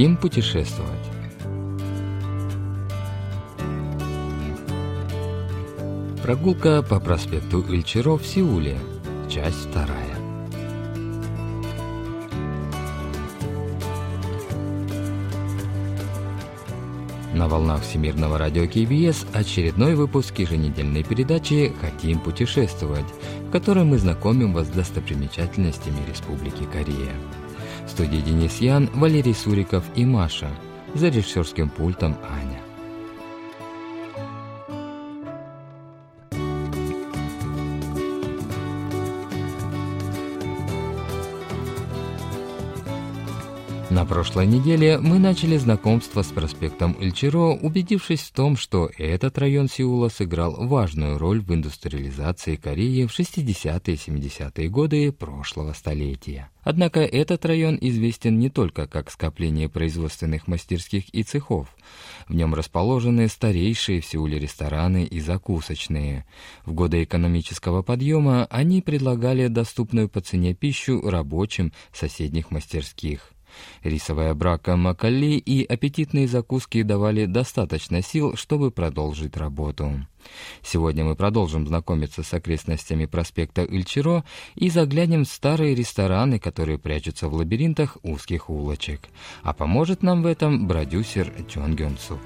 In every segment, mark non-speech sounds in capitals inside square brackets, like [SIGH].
Хотим путешествовать. Прогулка по проспекту Ильчиро в Сеуле. Часть вторая. На волнах Всемирного радио КБС очередной выпуск еженедельной передачи «Хотим путешествовать», в которой мы знакомим вас с достопримечательностями Республики Корея. Студии Денис Ян, Валерий Суриков и Маша. За режиссерским пультом Аня. На прошлой неделе мы начали знакомство с проспектом Ильчиро, убедившись в том, что этот район Сеула сыграл важную роль в индустриализации Кореи в 60-е и 70-е годы прошлого столетия. Однако этот район известен не только как скопление производственных мастерских и цехов. В нем расположены старейшие в Сеуле рестораны и закусочные. В годы экономического подъема они предлагали доступную по цене пищу рабочим соседних мастерских. Рисовая брака Макали и аппетитные закуски давали достаточно сил, чтобы продолжить работу. Сегодня мы продолжим знакомиться с окрестностями проспекта Ильчиро и заглянем в старые рестораны, которые прячутся в лабиринтах узких улочек. А поможет нам в этом продюсер Чон Гён Сук.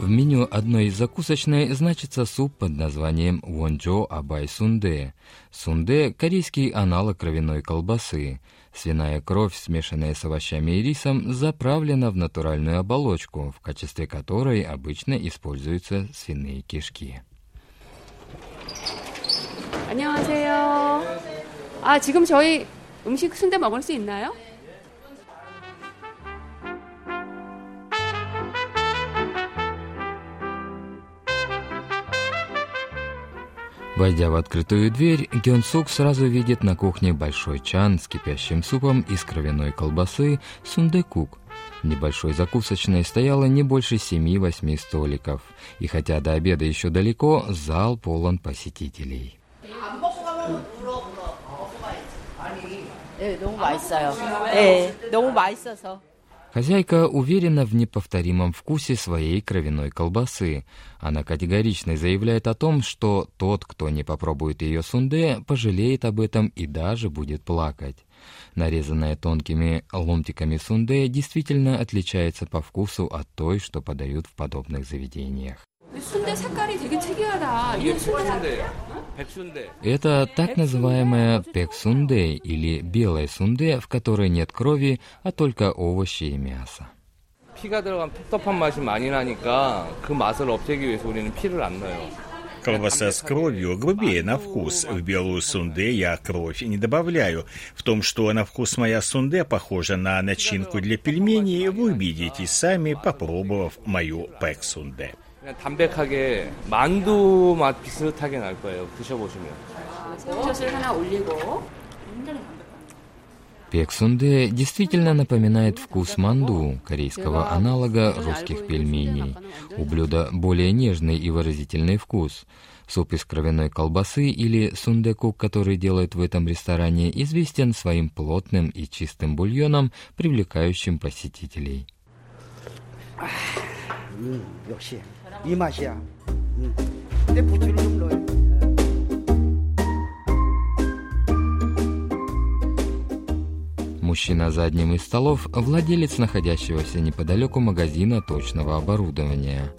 В меню одной из закусочной значится суп под названием вонджо абай сунде. Сунде – корейский аналог кровяной колбасы. Свиная кровь, смешанная с овощами и рисом, заправлена в натуральную оболочку, в качестве которой обычно используются свиные кишки. 안녕하세요. 아, 지금 저희 음식 순대 먹을 수 있나요? Войдя в открытую дверь, Гёнсук сразу видит на кухне большой чан с кипящим супом из кровяной колбасы сундекук. В небольшой закусочной стояло не больше семи-восьми столиков, и хотя до обеда еще далеко, зал полон посетителей. 네, 너무 맛있어요. 네, 너무 맛있어서. Хозяйка уверена в неповторимом вкусе своей кровяной колбасы. Она категорично заявляет о том, что тот, кто не попробует ее сунде, пожалеет об этом и даже будет плакать. Нарезанная тонкими ломтиками сунде действительно отличается по вкусу от той, что подают в подобных заведениях. Это так называемая пексунде или белая сунде, в которой нет крови, а только овощи и мясо. Колбаса с кровью грубее на вкус. В белую сунде я кровь не добавляю. В том, что на вкус моя сунде похожа на начинку для пельменей, вы убедитесь сами, попробовав мою пэк сунде. 그냥 담백하게 만두 맛 비슷하게 날 거예요. 드셔보시면. 새우젓을 하나 올리고 Пек-сунде действительно напоминает вкус манду, корейского аналога русских пельменей. У блюда более нежный и выразительный вкус. Суп из кровяной колбасы или сундеку, который делают в этом ресторане, известен своим плотным и чистым бульоном, привлекающим посетителей. 음, 역시 이 맛이야. 음. 근데 부추를 좀 넣어야 돼. Мужчина за одним из столов – владелец находящегося неподалеку магазина точного оборудования.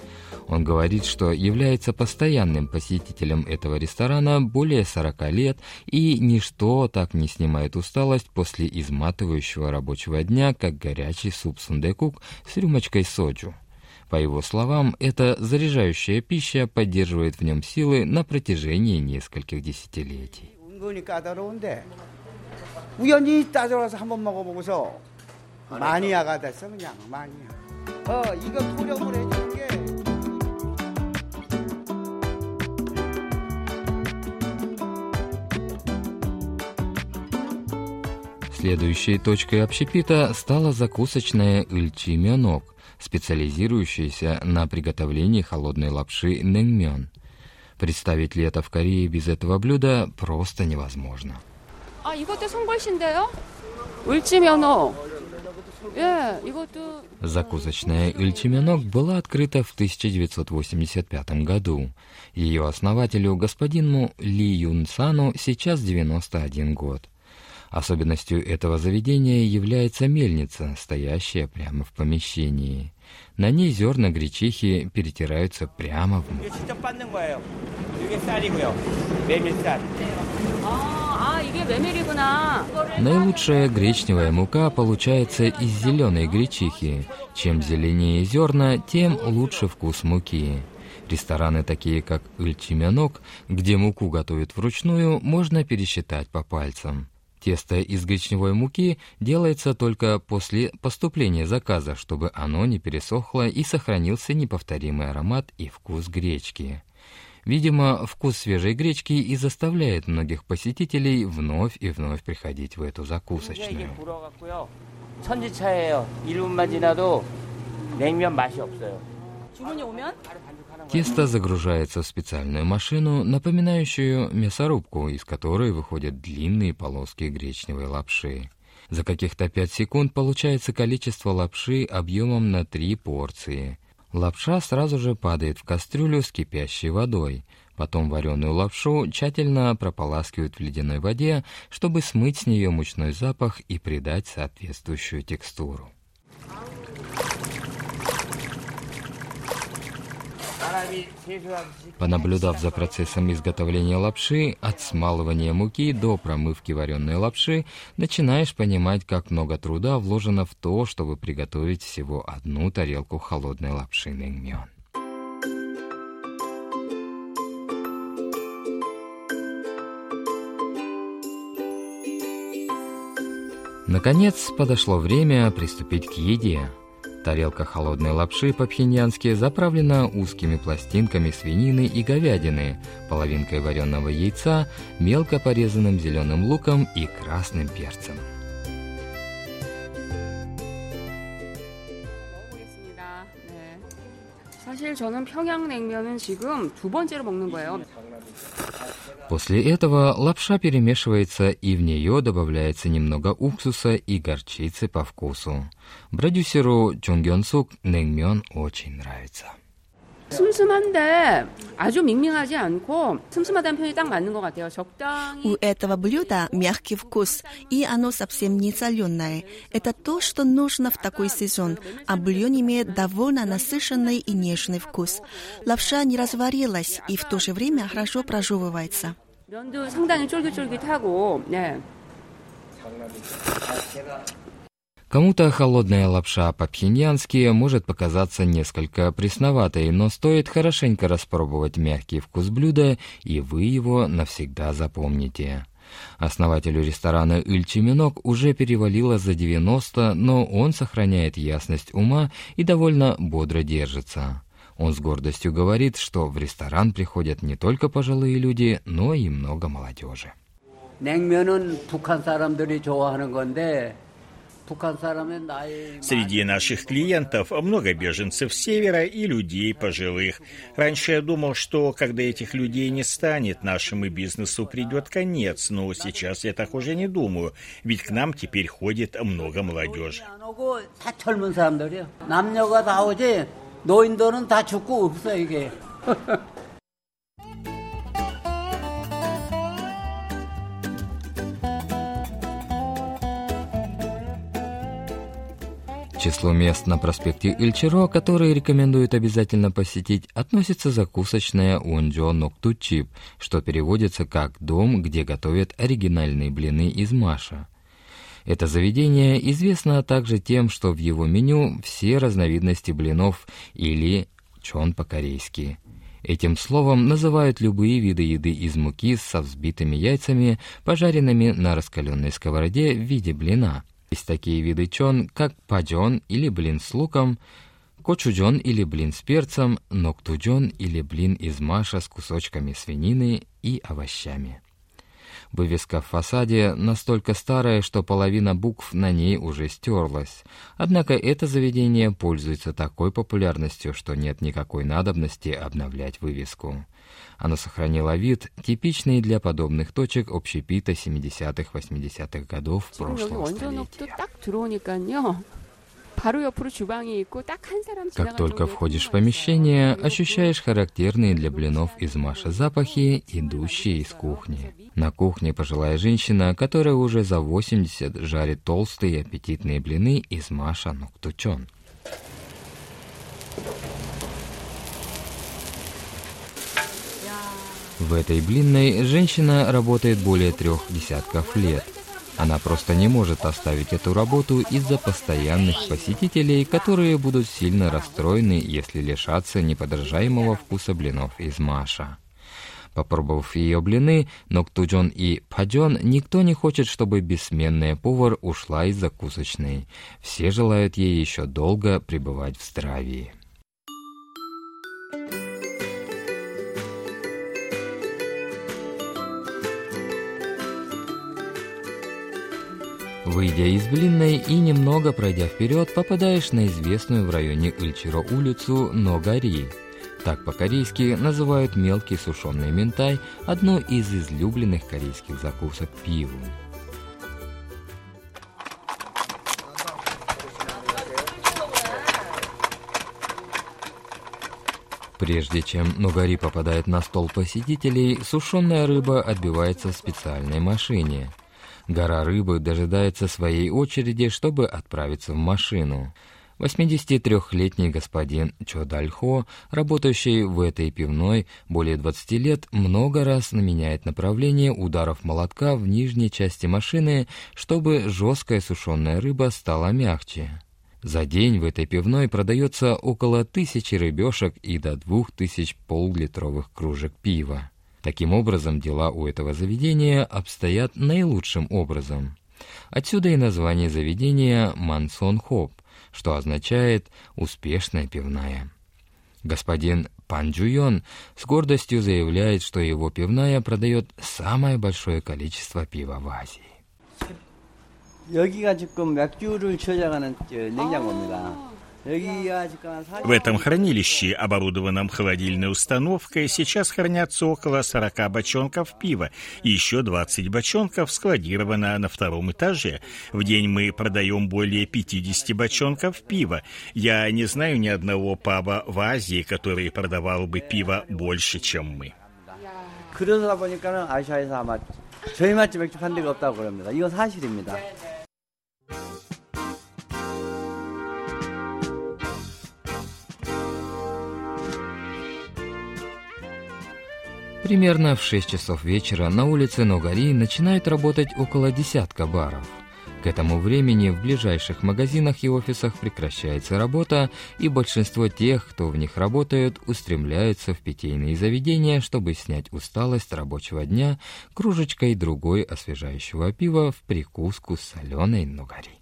Он говорит, что является постоянным посетителем этого ресторана более 40 лет, и ничто так не снимает усталость после изматывающего рабочего дня, как горячий суп сундекук с рюмочкой соджу. По его словам, эта заряжающая пища поддерживает в нем силы на протяжении нескольких десятилетий. Следующей точкой общепита стала закусочная Ильчи Мёнок, специализирующаяся на приготовлении холодной лапши нэнгмён. Представить лето в Корее без этого блюда просто невозможно. 아, 이것도 손글씨인데요? 을지면허. 예, 이것도 Закусочная Ильчименок была открыта в 1985 году. Ее основателю, господину Ли Юн Сану, сейчас 91 год. Особенностью этого заведения является мельница, стоящая прямо в помещении. На ней зерна гречихи перетираются прямо в муку. Наилучшая гречневая мука получается из зеленой гречихи. Чем зеленее зерна, тем лучше вкус муки. Рестораны, такие как Ильчименок, где муку готовят вручную, можно пересчитать по пальцам. Тесто из гречневой муки делается только после поступления заказа, чтобы оно не пересохло и сохранился неповторимый аромат и вкус гречки. Видимо, вкус свежей гречки и заставляет многих посетителей вновь и вновь приходить в эту 이게 закусочную. 불어갖고요. 천지차예요. 1분만 지나도 냉면 맛이 없어요. 주문이 오면? Тесто загружается в специальную машину, напоминающую мясорубку, из которой выходят длинные полоски гречневой лапши. За каких-то 5 секунд получается количество лапши объемом на 3 порции. Лапша сразу же падает в кастрюлю с кипящей водой. Потом вареную лапшу тщательно прополаскивают в ледяной воде, чтобы смыть с нее мучной запах и придать соответствующую текстуру. Понаблюдав за процессом изготовления лапши, от смалывания муки до промывки вареной лапши, начинаешь понимать, как много труда вложено в то, чтобы приготовить всего одну тарелку холодной лапши нэнгмён. Наконец, подошло время приступить к еде. Тарелка холодной лапши по-пхеньянски заправлена узкими пластинками свинины и говядины, половинкой вареного яйца, мелко порезанным зеленым луком и красным перцем. 사실 저는 평양냉면은 지금 두 번째로 먹는 거예요. После этого лапша перемешивается и в нее добавляется немного уксуса и горчицы по вкусу. Продюсеру Чунгён-сук 냉면 очень нравится. 슴슴한데 아주 밍밍하지 않고 슴슴하다는 표현이 딱 맞는 것 같아요. 적당히 У этого блюда мягкий вкус, и оно совсем не соленое. Это то, что нужно в такой сезон, а бульон имеет довольно насыщенный и нежный вкус. Лапша не разварилась и в то же время хорошо прожевывается. 면도 상당히 쫄깃쫄깃하고 네. Кому-то холодная лапша по-пхеньянски может показаться несколько пресноватой, но стоит хорошенько распробовать мягкий вкус блюда, и вы его навсегда запомните. Основателю ресторана Ильчиминок уже перевалило за 90, но он сохраняет ясность ума и довольно бодро держится. Он с гордостью говорит, что в ресторан приходят не только пожилые люди, но и много молодежи. 냉면은 북한 사람들이 좋아하는 건데 북한 사람의 나이 Среди наших клиентов много беженцев с севера и людей пожилых. Раньше я думал, что когда этих людей не станет, нашему бизнесу придет конец, но сейчас я так уже не думаю, ведь к нам теперь ходит много молодежи. [LAUGHS] числу мест на проспекте Ильчиро, которые рекомендуют обязательно посетить, относится закусочная Унджо Ноктучип, что переводится как «дом, где готовят оригинальные блины из маша». Это заведение известно также тем, что в его меню все разновидности блинов или чон по-корейски. Этим словом называют любые виды еды из муки со взбитыми яйцами, пожаренными на раскаленной сковороде в виде блина. Есть такие виды чон, как паджон или блин с луком, кочуджон или блин с перцем, ноктуджон или блин из маша с кусочками свинины и овощами. Вывеска в фасаде настолько старая, что половина букв на ней уже стерлась. Однако это заведение пользуется такой популярностью, что нет никакой надобности обновлять вывеску. Оно сохранило вид, типичный для подобных точек общепита 70-80-х годов прошлого столетия. Как только входишь в помещение, ощущаешь характерные для блинов из Маши запахи, идущие из кухни. На кухне пожилая женщина, которая уже за 80 жарит толстые аппетитные блины из Маша Нуктучон. В этой блинной женщина работает более трех десятков лет. Она просто не может оставить эту работу из-за постоянных посетителей, которые будут сильно расстроены, если лишатся неподражаемого вкуса блинов из Маша. Попробовав ее блины, Ноктуджон и Паджон, никто не хочет, чтобы бессменная повар ушла из закусочной. Все желают ей еще долго пребывать в здравии. Выйдя из Блинной и немного пройдя вперед, попадаешь на известную в районе Ильчиро улицу Ногари. Так по-корейски называют мелкий сушеный ментай, одно из излюбленных корейских закусок пиву. Прежде чем нугари попадает на стол посетителей, сушеная рыба отбивается в специальной машине – Гора рыбы дожидается своей очереди, чтобы отправиться в машину. 83-летний господин Чо Дальхо, работающий в этой пивной более 20 лет, много раз меняет направление ударов молотка в нижней части машины, чтобы жесткая сушеная рыба стала мягче. За день в этой пивной продается около тысячи рыбешек и до двух тысяч поллитровых кружек пива. Таким образом, дела у этого заведения обстоят наилучшим образом. Отсюда и название заведения «Мансон Хоп», что означает «успешная пивная». Господин Пан Джуйон с гордостью заявляет, что его пивная продает самое большое количество пива в Азии. 여기가 지금 맥주를 저장하는 냉장고입니다. В этом хранилище, оборудованном холодильной установкой, сейчас хранятся около 40 бочонков пива и еще 20 бочонков складировано на втором этаже. В день мы продаем более 50 бочонков пива. Я не знаю ни одного паба в Азии, который продавал бы пиво больше, чем мы. 그러다 보니까는 아시아에서 아마 저희 맛집 맥주 판 데가 없다고 그럽니다. 이건 사실입니다. Примерно в 6 часов вечера на улице Ногари начинают работать около десятка баров. К этому времени в ближайших магазинах и офисах прекращается работа, и большинство тех, кто в них работает, устремляются в питейные заведения, чтобы снять усталость рабочего дня кружечкой другой освежающего пива в прикуску соленой нугари.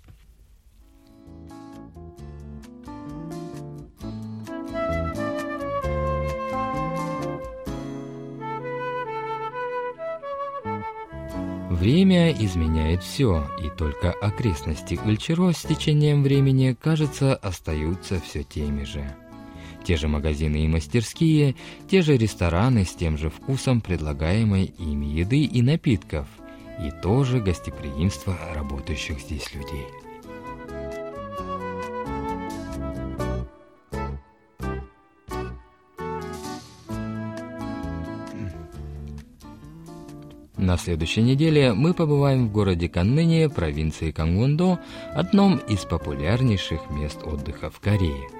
Время изменяет все, и только окрестности Ильчиро с течением времени, кажется, остаются все теми же. Те же магазины и мастерские, те же рестораны с тем же вкусом предлагаемой ими еды и напитков, и то же гостеприимство работающих здесь людей. На следующей неделе мы побываем в городе Канныне, провинции Кангвондо, одном из популярнейших мест отдыха в Корее.